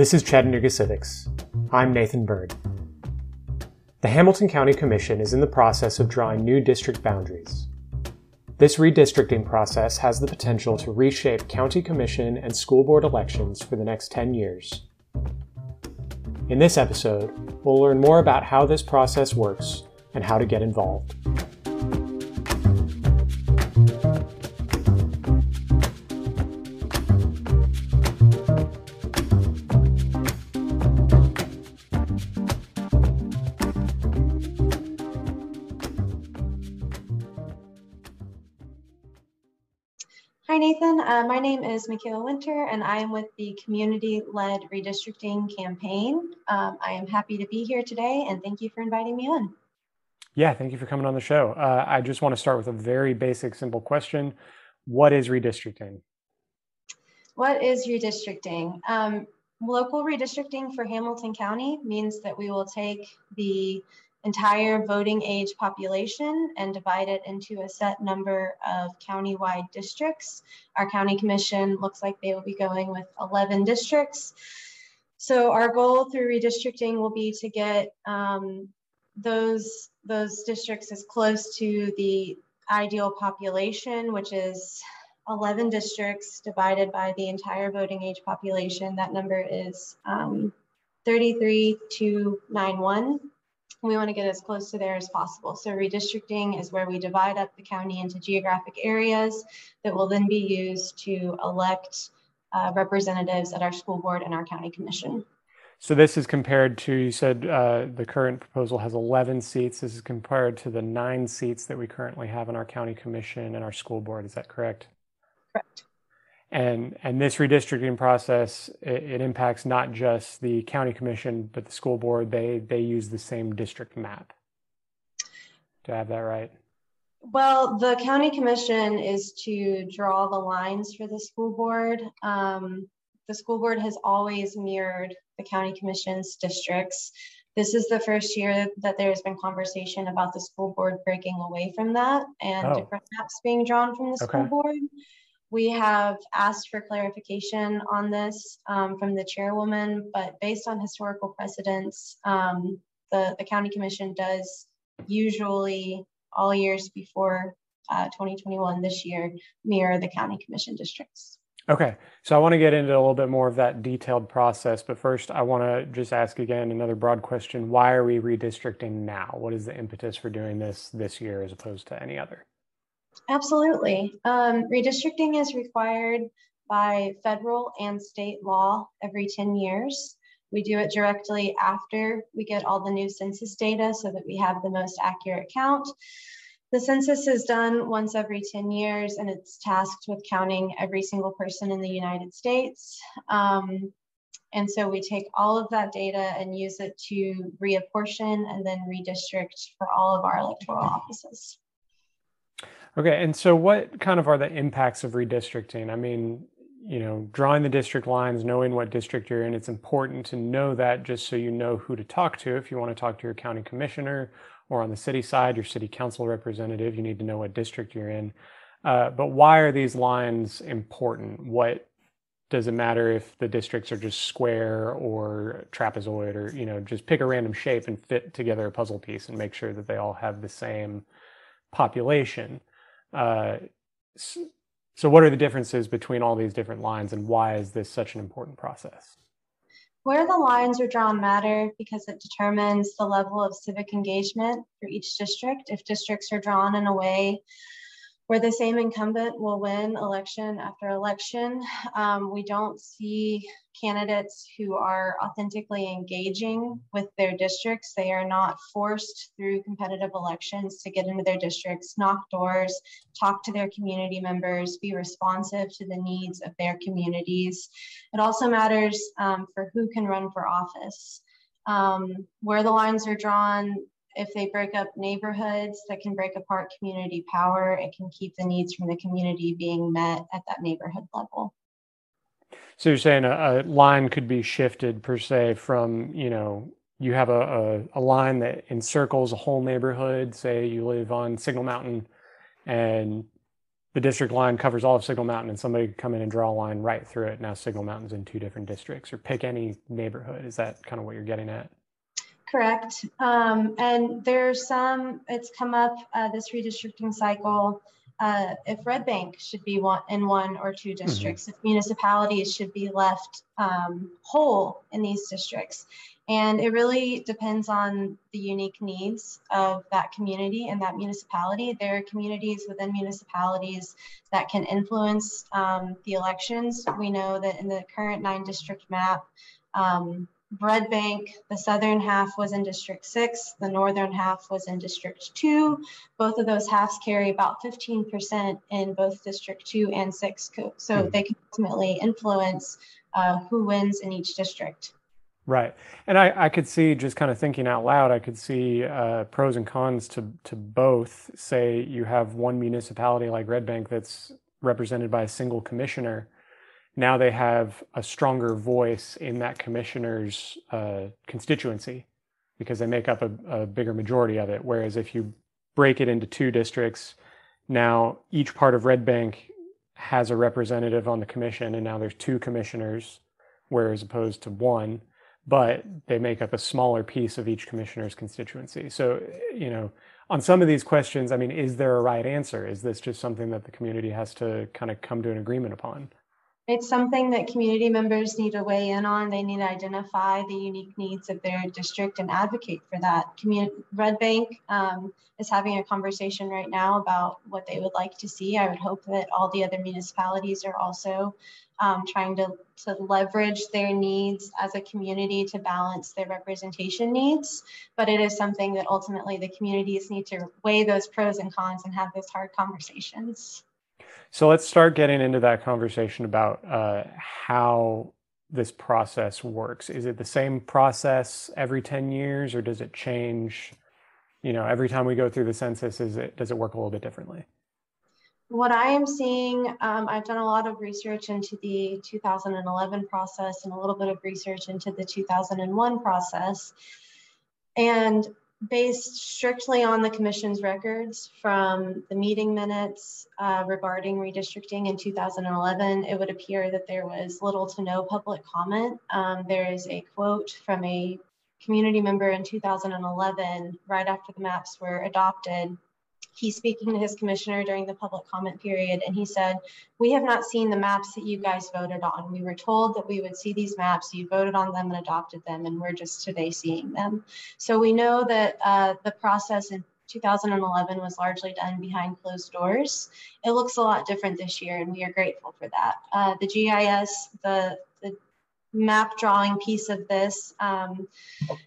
This is Chattanooga Civics. I'm Nathan Bird. The Hamilton County Commission is in the process of drawing new district boundaries. This redistricting process has the potential to reshape county commission and school board elections for the next 10 years. In this episode, we'll learn more about how this process works and how to get involved. Nathan. Uh, my name is Michaela Winter, and I am with the Community Led Redistricting Campaign. Um, I am happy to be here today, and thank you for inviting me on. Yeah, thank you for coming on the show. Uh, I just want to start with a very basic, simple question What is redistricting? What is redistricting? Um, local redistricting for Hamilton County means that we will take the entire voting age population and divide it into a set number of county-wide districts. Our county commission looks like they will be going with 11 districts. So our goal through redistricting will be to get um, those, those districts as close to the ideal population, which is 11 districts divided by the entire voting age population. That number is um, 33291 we want to get as close to there as possible. So redistricting is where we divide up the county into geographic areas that will then be used to elect uh, representatives at our school board and our county commission. So this is compared to, you said uh, the current proposal has 11 seats. This is compared to the nine seats that we currently have in our county commission and our school board. Is that correct? Correct and and this redistricting process it, it, impacts not just the county commission but the school board. They they use the same district map. To have that right? Well the county commission is to draw the lines for the school board. Um, the school board has always mirrored the county commission's districts. This is the first year that there's been conversation about the school board breaking away from that and oh. different maps being drawn from the school board we have asked for clarification on this um, from the chairwoman, but based on historical precedents, um, the, the county commission does usually all years before uh, 2021 this year mirror the county commission districts. Okay, so I want to get into a little bit more of that detailed process, but first I want to just ask again another broad question. Why are we redistricting now? What is the impetus for doing this this year as opposed to any other? Absolutely. Um, redistricting is required by federal and state law every 10 years. We do it directly after we get all the new census data so that we have the most accurate count. The census is done once every 10 years and it's tasked with counting every single person in the United States. Um, and so we take all of that data and use it to reapportion and then redistrict for all of our electoral offices. Okay, and so what kind of are the impacts of redistricting? I mean, you know, drawing the district lines, knowing what district you're in, it's important to know that just so you know who to talk to. If you want to talk to your county commissioner or on the city side, your city council representative, you need to know what district you're in. Uh, but why are these lines important? What does it matter if the districts are just square or trapezoid or, you know, just pick a random shape and fit together a puzzle piece and make sure that they all have the same population? Uh, so, what are the differences between all these different lines, and why is this such an important process? Where the lines are drawn matter because it determines the level of civic engagement for each district. If districts are drawn in a way where the same incumbent will win election after election. Um, we don't see candidates who are authentically engaging with their districts. They are not forced through competitive elections to get into their districts, knock doors, talk to their community members, be responsive to the needs of their communities. It also matters um, for who can run for office. Um, where the lines are drawn, if they break up neighborhoods that can break apart community power, it can keep the needs from the community being met at that neighborhood level. So you're saying a, a line could be shifted per se from, you know, you have a, a, a, line that encircles a whole neighborhood. Say you live on Signal Mountain and the district line covers all of Signal Mountain and somebody could come in and draw a line right through it. Now Signal Mountain's in two different districts or pick any neighborhood. Is that kind of what you're getting at? Correct. Um, and there's some, it's come up uh, this redistricting cycle. Uh, if Red Bank should be one in one or two districts, mm-hmm. if municipalities should be left um, whole in these districts. And it really depends on the unique needs of that community and that municipality. There are communities within municipalities that can influence um, the elections. We know that in the current nine district map, um, Red Bank, the southern half was in District 6, the northern half was in District 2. Both of those halves carry about 15% in both District 2 and 6, so mm-hmm. they can ultimately influence uh, who wins in each district. Right. And I, I could see just kind of thinking out loud, I could see uh, pros and cons to, to both. Say you have one municipality like Red Bank that's represented by a single commissioner. Now they have a stronger voice in that commissioner's uh, constituency because they make up a, a bigger majority of it. Whereas if you break it into two districts, now each part of Red Bank has a representative on the commission, and now there's two commissioners, whereas opposed to one but they make up a smaller piece of each commissioner's constituency. So, you know, on some of these questions, I mean, is there a right answer? Is this just something that the community has to kind of come to an agreement upon? It's something that community members need to weigh in on. They need to identify the unique needs of their district and advocate for that. Community, Red Bank um, is having a conversation right now about what they would like to see. I would hope that all the other municipalities are also um, trying to, to leverage their needs as a community to balance their representation needs. But it is something that ultimately the communities need to weigh those pros and cons and have those hard conversations. So let's start getting into that conversation about uh, how this process works. Is it the same process every 10 years or does it change? You know, every time we go through the census, is it does it work a little bit differently? What I am seeing, um, I've done a lot of research into the 2011 process and a little bit of research into the 2001 process. And based strictly on the commission's records from the meeting minutes uh, regarding redistricting in 2011, it would appear that there was little to no public comment. Um, there is a quote from a community member in 2011, right after the maps were adopted, he's speaking to his commissioner during the public comment period and he said we have not seen the maps that you guys voted on we were told that we would see these maps you voted on them and adopted them and we're just today seeing them so we know that uh, the process in 2011 was largely done behind closed doors. It looks a lot different this year, and we are grateful for that. Uh, the GIS, the map drawing piece of this. Um,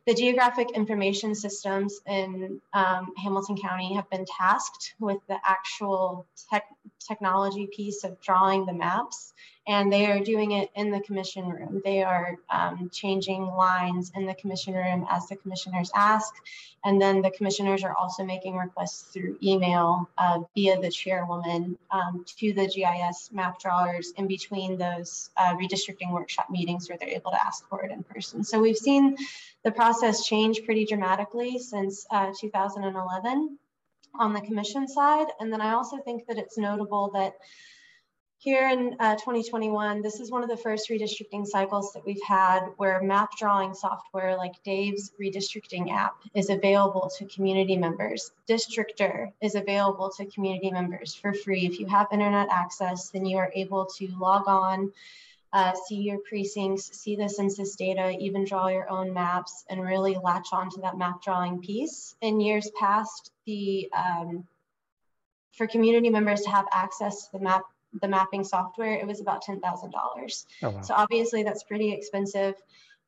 the geographic information systems in um, Hamilton County have been tasked with the actual tech technology piece of drawing the maps and they are doing it in the commission room. They are um, changing lines in the commission room as the commissioners ask. And then the commissioners are also making requests through email uh, via the chairwoman um, to the GIS map drawers in between those uh, redistricting workshop meetings where they're able to ask for it in person. So we've seen the process change pretty dramatically since uh, 2011 on the commission side. And then I also think that it's notable that here in uh, 2021, this is one of the first redistricting cycles that we've had where map drawing software like Dave's redistricting app is available to community members. Districtr is available to community members for free. If you have internet access, then you are able to log on, uh, see your precincts, see the census data, even draw your own maps and really latch onto that map drawing piece. In years past, the um, for community members to have access to the map the mapping software, it was about $10,000. Oh, wow. So obviously that's pretty expensive.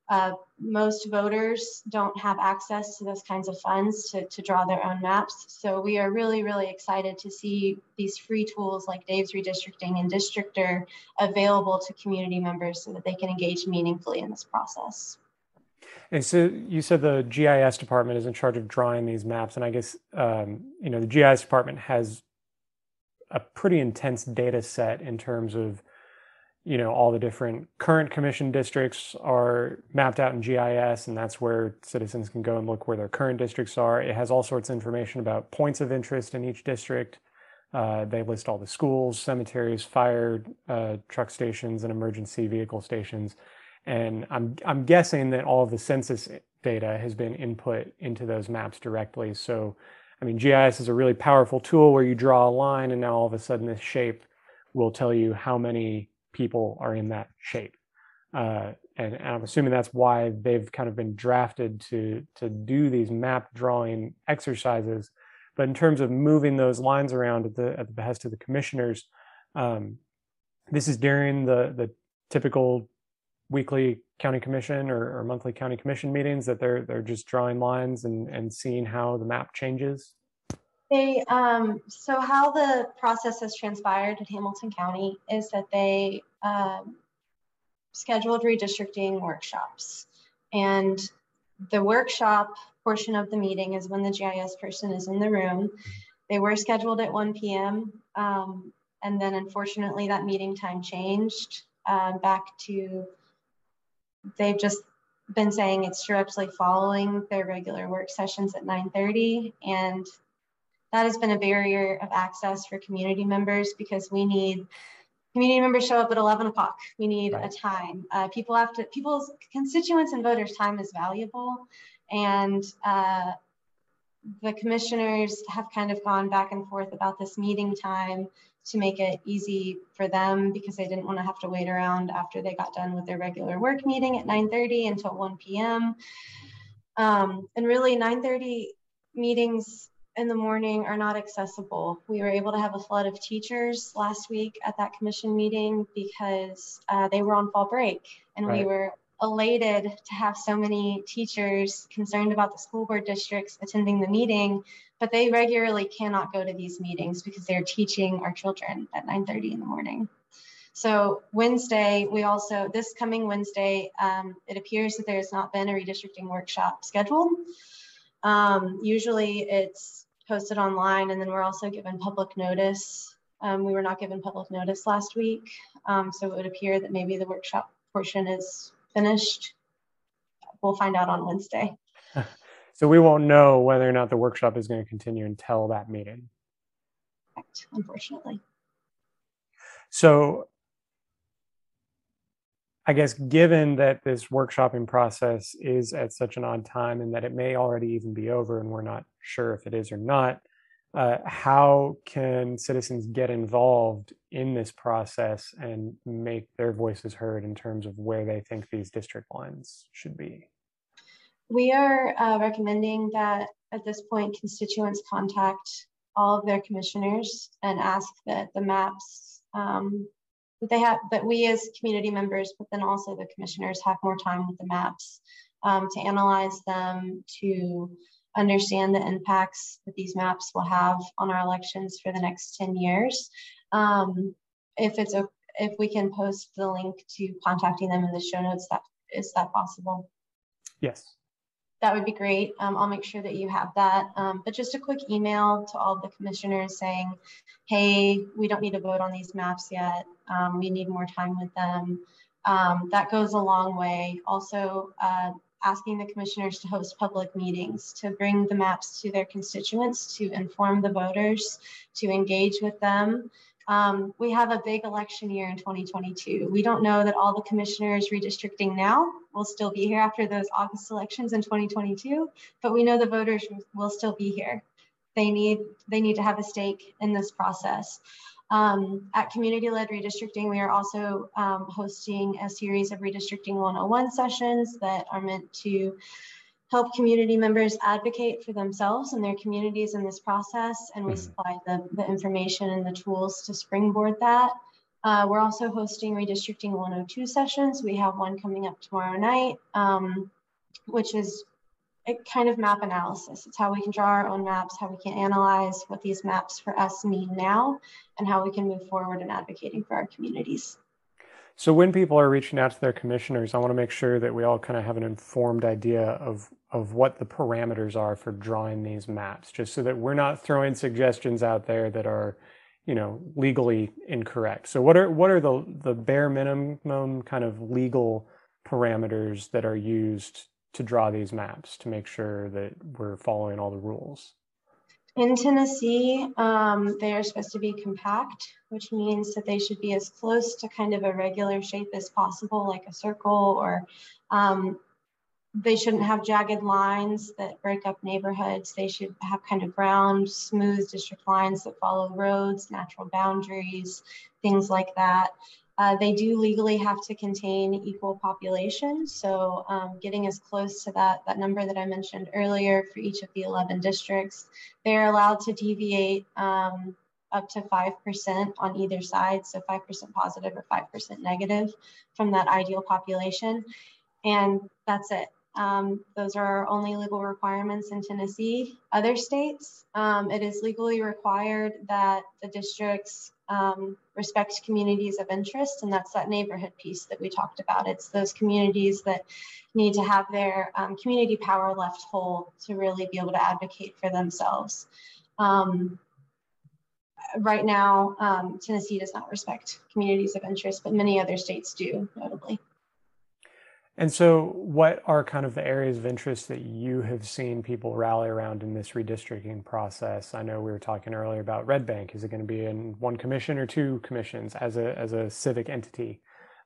Uh, most voters don't have access to those kinds of funds to, to draw their own maps. So we are really, really excited to see these free tools like Dave's Redistricting and Districtr available to community members so that they can engage meaningfully in this process. And so you said the GIS department is in charge of drawing these maps, and I guess um, you know the GIS department has a pretty intense data set in terms of you know all the different current commission districts are mapped out in GIS and that's where citizens can go and look where their current districts are it has all sorts of information about points of interest in each district Uh, they list all the schools, cemeteries, fire uh, truck stations, and emergency vehicle stations. And I'm I'm guessing that all of the census data has been input into those maps directly. So, I mean, GIS is a really powerful tool where you draw a line, and now all of a sudden this shape will tell you how many people are in that shape. Uh, and, and, I'm assuming that's why they've kind of been drafted to to do these map drawing exercises. But in terms of moving those lines around at the at the behest of the commissioners, um, this is during the the typical weekly county commission or, or, monthly county commission meetings that they're they're just drawing lines and and seeing how the map changes. They um, so how the process has transpired at Hamilton County is that they um, scheduled redistricting workshops. And the workshop portion of the meeting is when the GIS person is in the room. They were scheduled at 1 p.m. Um, and then unfortunately that meeting time changed uh, back to, they've just been saying it's directly following their regular work sessions at 9.30 and that has been a barrier of access for community members because we need community members show up at 11 o'clock. We need right. a time. Uh, people have to, people's constituents and voters' time is valuable. And uh, the commissioners have kind of gone back and forth about this meeting time to make it easy for them because they didn't want to have to wait around after they got done with their regular work meeting at 9.30 until 1 p.m. Um, and really 9.30 meetings in the morning are not accessible. We were able to have a flood of teachers last week at that commission meeting because uh, they were on fall break and right. we were elated to have so many teachers concerned about the school board districts attending the meeting, but they regularly cannot go to these meetings because they're teaching our children at 9.30 in the morning. So Wednesday, we also, this coming Wednesday, um, it appears that there has not been a redistricting workshop scheduled. Um, usually it's posted online, and then we're also given public notice. Um, we were not given public notice last week, um, so it would appear that maybe the workshop portion is finished. We'll find out on Wednesday. so we won't know whether or not the workshop is going to continue until that meeting. Correct, unfortunately. So I guess given that this workshopping process is at such an odd time and that it may already even be over and we're not sure if it is or not, uh, how can citizens get involved in this process and make their voices heard in terms of where they think these district lines should be? We are uh, recommending that at this point constituents contact all of their commissioners and ask that the maps um, that they have that we as community members, but then also the commissioners have more time with the maps um, to analyze them, to understand the impacts that these maps will have on our elections for the next 10 years. Um, if it's a, if we can post the link to contacting them in the show notes, that is that possible? Yes that would be great. Um, I'll make sure that you have that. Um, but just a quick email to all the commissioners saying, hey, we don't need to vote on these maps yet. Um, we need more time with them. Um, that goes a long way. Also, uh, asking the commissioners to host public meetings, to bring the maps to their constituents, to inform the voters, to engage with them, um, we have a big election year in 2022. We don't know that all the commissioners redistricting now will still be here after those August elections in 2022, but we know the voters will still be here. They need they need to have a stake in this process. Um, at community-led redistricting, we are also um, hosting a series of redistricting 101 sessions that are meant to help community members advocate for themselves and their communities in this process, and we mm-hmm. supply the, the information and the tools to springboard that. Uh, we're also hosting redistricting 102 sessions. We have one coming up tomorrow night, um, which is kind of map analysis. It's how we can draw our own maps, how we can analyze what these maps for us mean now, and how we can move forward in advocating for our communities. So when people are reaching out to their commissioners, I want to make sure that we all kind of have an informed idea of of what the parameters are for drawing these maps, just so that we're not throwing suggestions out there that are, you know, legally incorrect. So what are what are the the bare minimum kind of legal parameters that are used to draw these maps to make sure that we're following all the rules? In Tennessee, um, they are supposed to be compact, which means that they should be as close to kind of a regular shape as possible, like a circle, or um, they shouldn't have jagged lines that break up neighborhoods. They should have kind of round, smooth district lines that follow roads, natural boundaries, things like that. Uh, they do legally have to contain equal population. So um, getting as close to that, that number that I mentioned earlier for each of the 11 districts, they're allowed to deviate um, up to 5% on either side. So 5% positive or 5% negative from that ideal population. And that's it. Um, those are our only legal requirements in Tennessee. Other states, um, it is legally required that the districts um, respect communities of interest, and that's that neighborhood piece that we talked about. It's those communities that need to have their um, community power left whole to really be able to advocate for themselves. Um, right now, um, Tennessee does not respect communities of interest, but many other states do, notably. And so, what are kind of the areas of interest that you have seen people rally around in this redistricting process? I know we were talking earlier about Red Bank. Is it going to be in one commission or two commissions as a as a civic entity?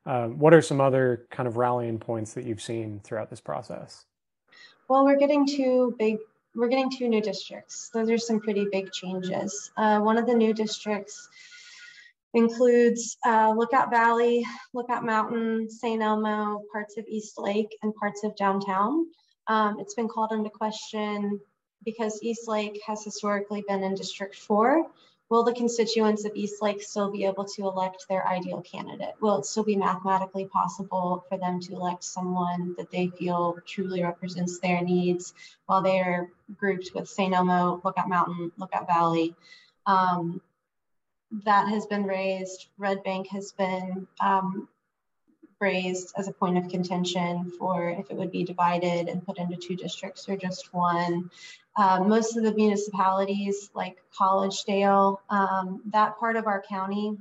Um, what are some other kind of rallying points that you've seen throughout this process? Well, we're getting two big. We're getting two new districts. Those are some pretty big changes. Uh, one of the new districts includes uh, Lookout Valley, Lookout Mountain, St. Elmo, parts of East Lake, and parts of downtown. Um, it's been called into question because East Lake has historically been in District 4. Will the constituents of East Lake still be able to elect their ideal candidate? Will it still be mathematically possible for them to elect someone that they feel truly represents their needs while they are grouped with St. Elmo, Lookout Mountain, Lookout Valley? Um, that has been raised. Red Bank has been um, raised as a point of contention for if it would be divided and put into two districts or just one. Uh, most of the municipalities like Collegedale, um, that part of our county,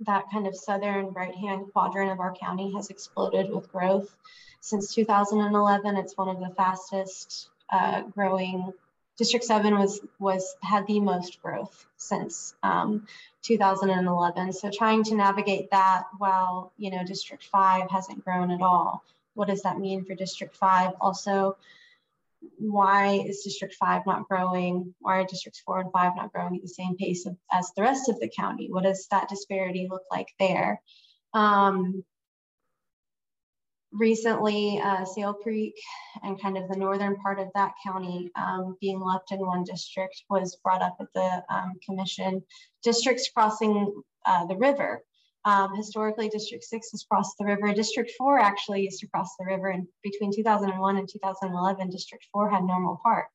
that kind of southern right-hand quadrant of our county has exploded with growth. Since 2011, it's one of the fastest uh, growing District 7 was was had the most growth since um, 2011. So trying to navigate that while you know District 5 hasn't grown at all. What does that mean for District 5? Also, why is District 5 not growing? Why are Districts 4 and 5 not growing at the same pace of, as the rest of the county? What does that disparity look like there? Um, recently uh, Sale Creek and kind of the northern part of that county um, being left in one district was brought up at the um, commission. Districts crossing uh, the river. Um, historically, District 6 has crossed the river. District 4 actually used to cross the river and between 2001 and 2011, District 4 had Normal Park.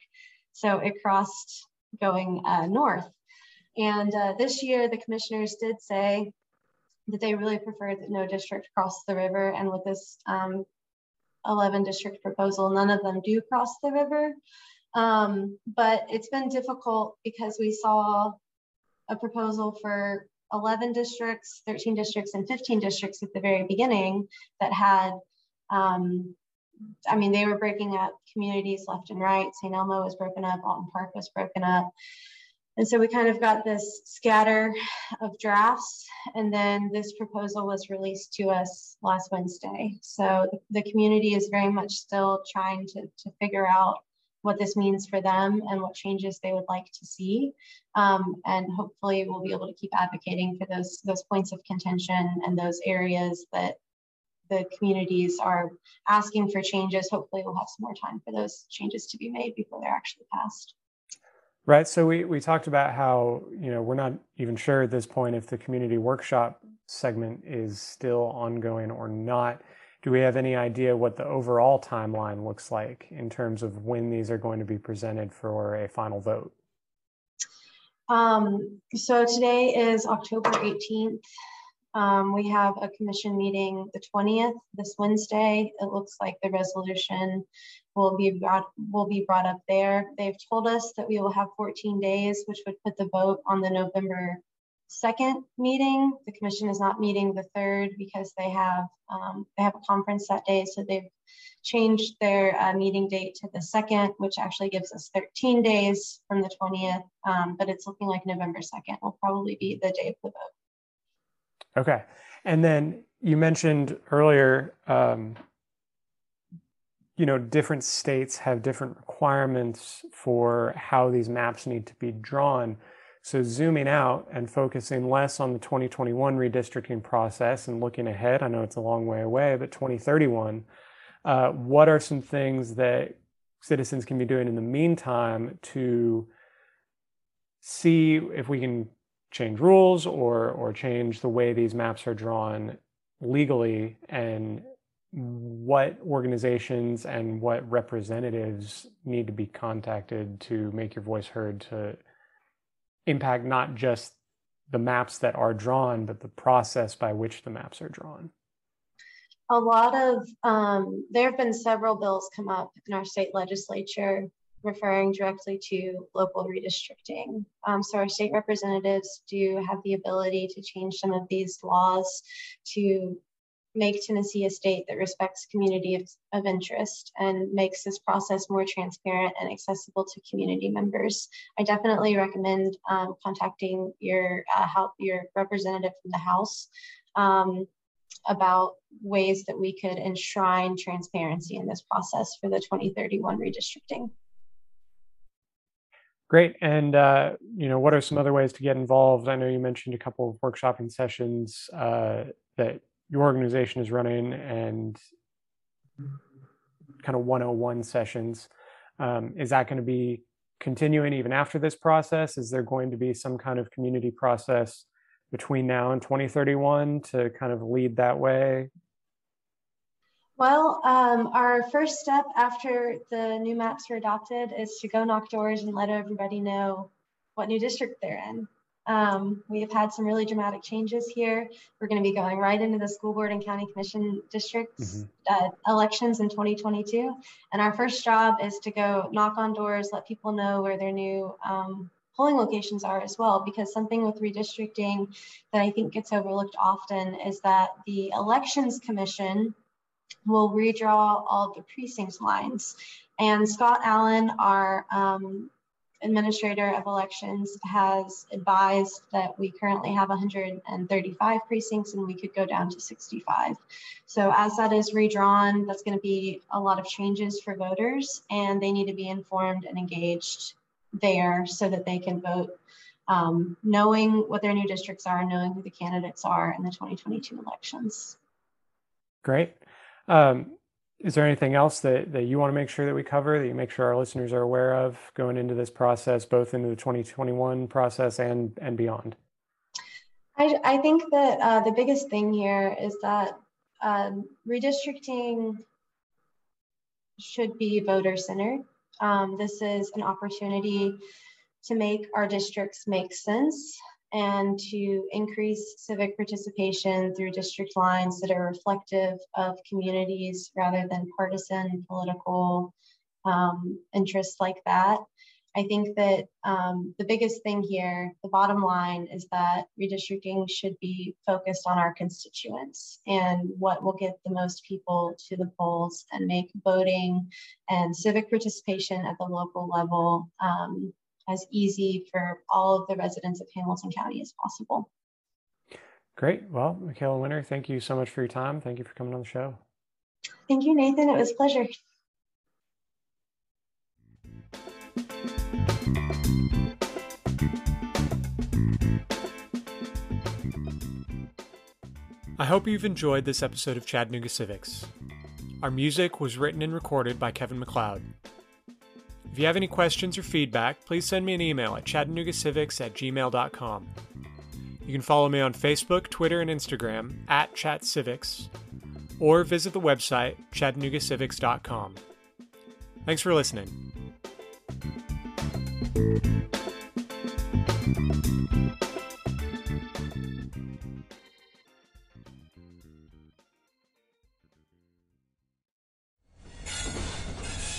So it crossed going uh, north. And uh, this year, the commissioners did say that they really prefer that no district cross the river. And with this um, 11 district proposal, none of them do cross the river. Um, but it's been difficult because we saw a proposal for 11 districts, 13 districts, and 15 districts at the very beginning that had, um, I mean, they were breaking up communities left and right. St. Elmo was broken up, Alton Park was broken up. And so we kind of got this scatter of drafts, and then this proposal was released to us last Wednesday. So the, community is very much still trying to, to figure out what this means for them and what changes they would like to see. Um, and hopefully we'll be able to keep advocating for those, those points of contention and those areas that the communities are asking for changes. Hopefully we'll have some more time for those changes to be made before they're actually passed. Right. So we, we talked about how, you know, we're not even sure at this point if the community workshop segment is still ongoing or not. Do we have any idea what the overall timeline looks like in terms of when these are going to be presented for a final vote? Um, so today is October 18th. Um, we have a commission meeting the 20th, this Wednesday. It looks like the resolution will be brought will be brought up there. They've told us that we will have 14 days, which would put the vote on the November second meeting. The commission is not meeting the third because they have um, they have a conference that day, so they've changed their uh, meeting date to the second, which actually gives us 13 days from the 20th. Um, but it's looking like November 2nd will probably be the day of the vote. Okay, and then you mentioned earlier. Um, you know, different states have different requirements for how these maps need to be drawn. So zooming out and focusing less on the 2021 redistricting process and looking ahead, I know it's a long way away, but 2031, uh, what are some things that citizens can be doing in the meantime to see if we can change rules or or change the way these maps are drawn legally and what organizations and what representatives need to be contacted to make your voice heard to impact not just the maps that are drawn, but the process by which the maps are drawn? A lot of, um, there have been several bills come up in our state legislature referring directly to local redistricting. Um, so our state representatives do have the ability to change some of these laws to make Tennessee a state that respects community of, of, interest and makes this process more transparent and accessible to community members. I definitely recommend um, contacting your uh, help, your representative from the House um, about ways that we could enshrine transparency in this process for the 2031 redistricting. Great. And, uh, you know, what are some other ways to get involved? I know you mentioned a couple of workshopping sessions uh, that your organization is running and kind of 101 sessions. Um, is that going to be continuing even after this process? Is there going to be some kind of community process between now and 2031 to kind of lead that way? Well, um, our first step after the new maps are adopted is to go knock doors and let everybody know what new district they're in. Um, we have had some really dramatic changes here. We're going to be going right into the school board and county commission districts mm-hmm. uh, elections in 2022. And our first job is to go knock on doors, let people know where their new um, polling locations are as well. Because something with redistricting that I think gets overlooked often is that the elections commission will redraw all the precincts lines. And Scott Allen, our um, Administrator of Elections has advised that we currently have 135 precincts and we could go down to 65. So as that is redrawn, that's going to be a lot of changes for voters and they need to be informed and engaged there so that they can vote um, knowing what their new districts are, knowing who the candidates are in the 2022 elections. Great. Um, is there anything else that, that you want to make sure that we cover that you make sure our listeners are aware of going into this process, both into the 2021 process and, and beyond? I, I think that uh, the biggest thing here is that um, redistricting should be voter centered. Um, this is an opportunity to make our districts make sense and to increase civic participation through district lines that are reflective of communities rather than partisan political um, interests like that. I think that um, the biggest thing here, the bottom line, is that redistricting should be focused on our constituents and what will get the most people to the polls and make voting and civic participation at the local level um, as easy for all of the residents of Hamilton County as possible. Great. Well, Michaela Winter, thank you so much for your time. Thank you for coming on the show. Thank you, Nathan. It was a pleasure. I hope you've enjoyed this episode of Chattanooga Civics. Our music was written and recorded by Kevin MacLeod. If you have any questions or feedback, please send me an email at chattanoogacivics at gmail.com. You can follow me on Facebook, Twitter, and Instagram at ChatCivics, or visit the website chattanoogacivics.com. Thanks for listening.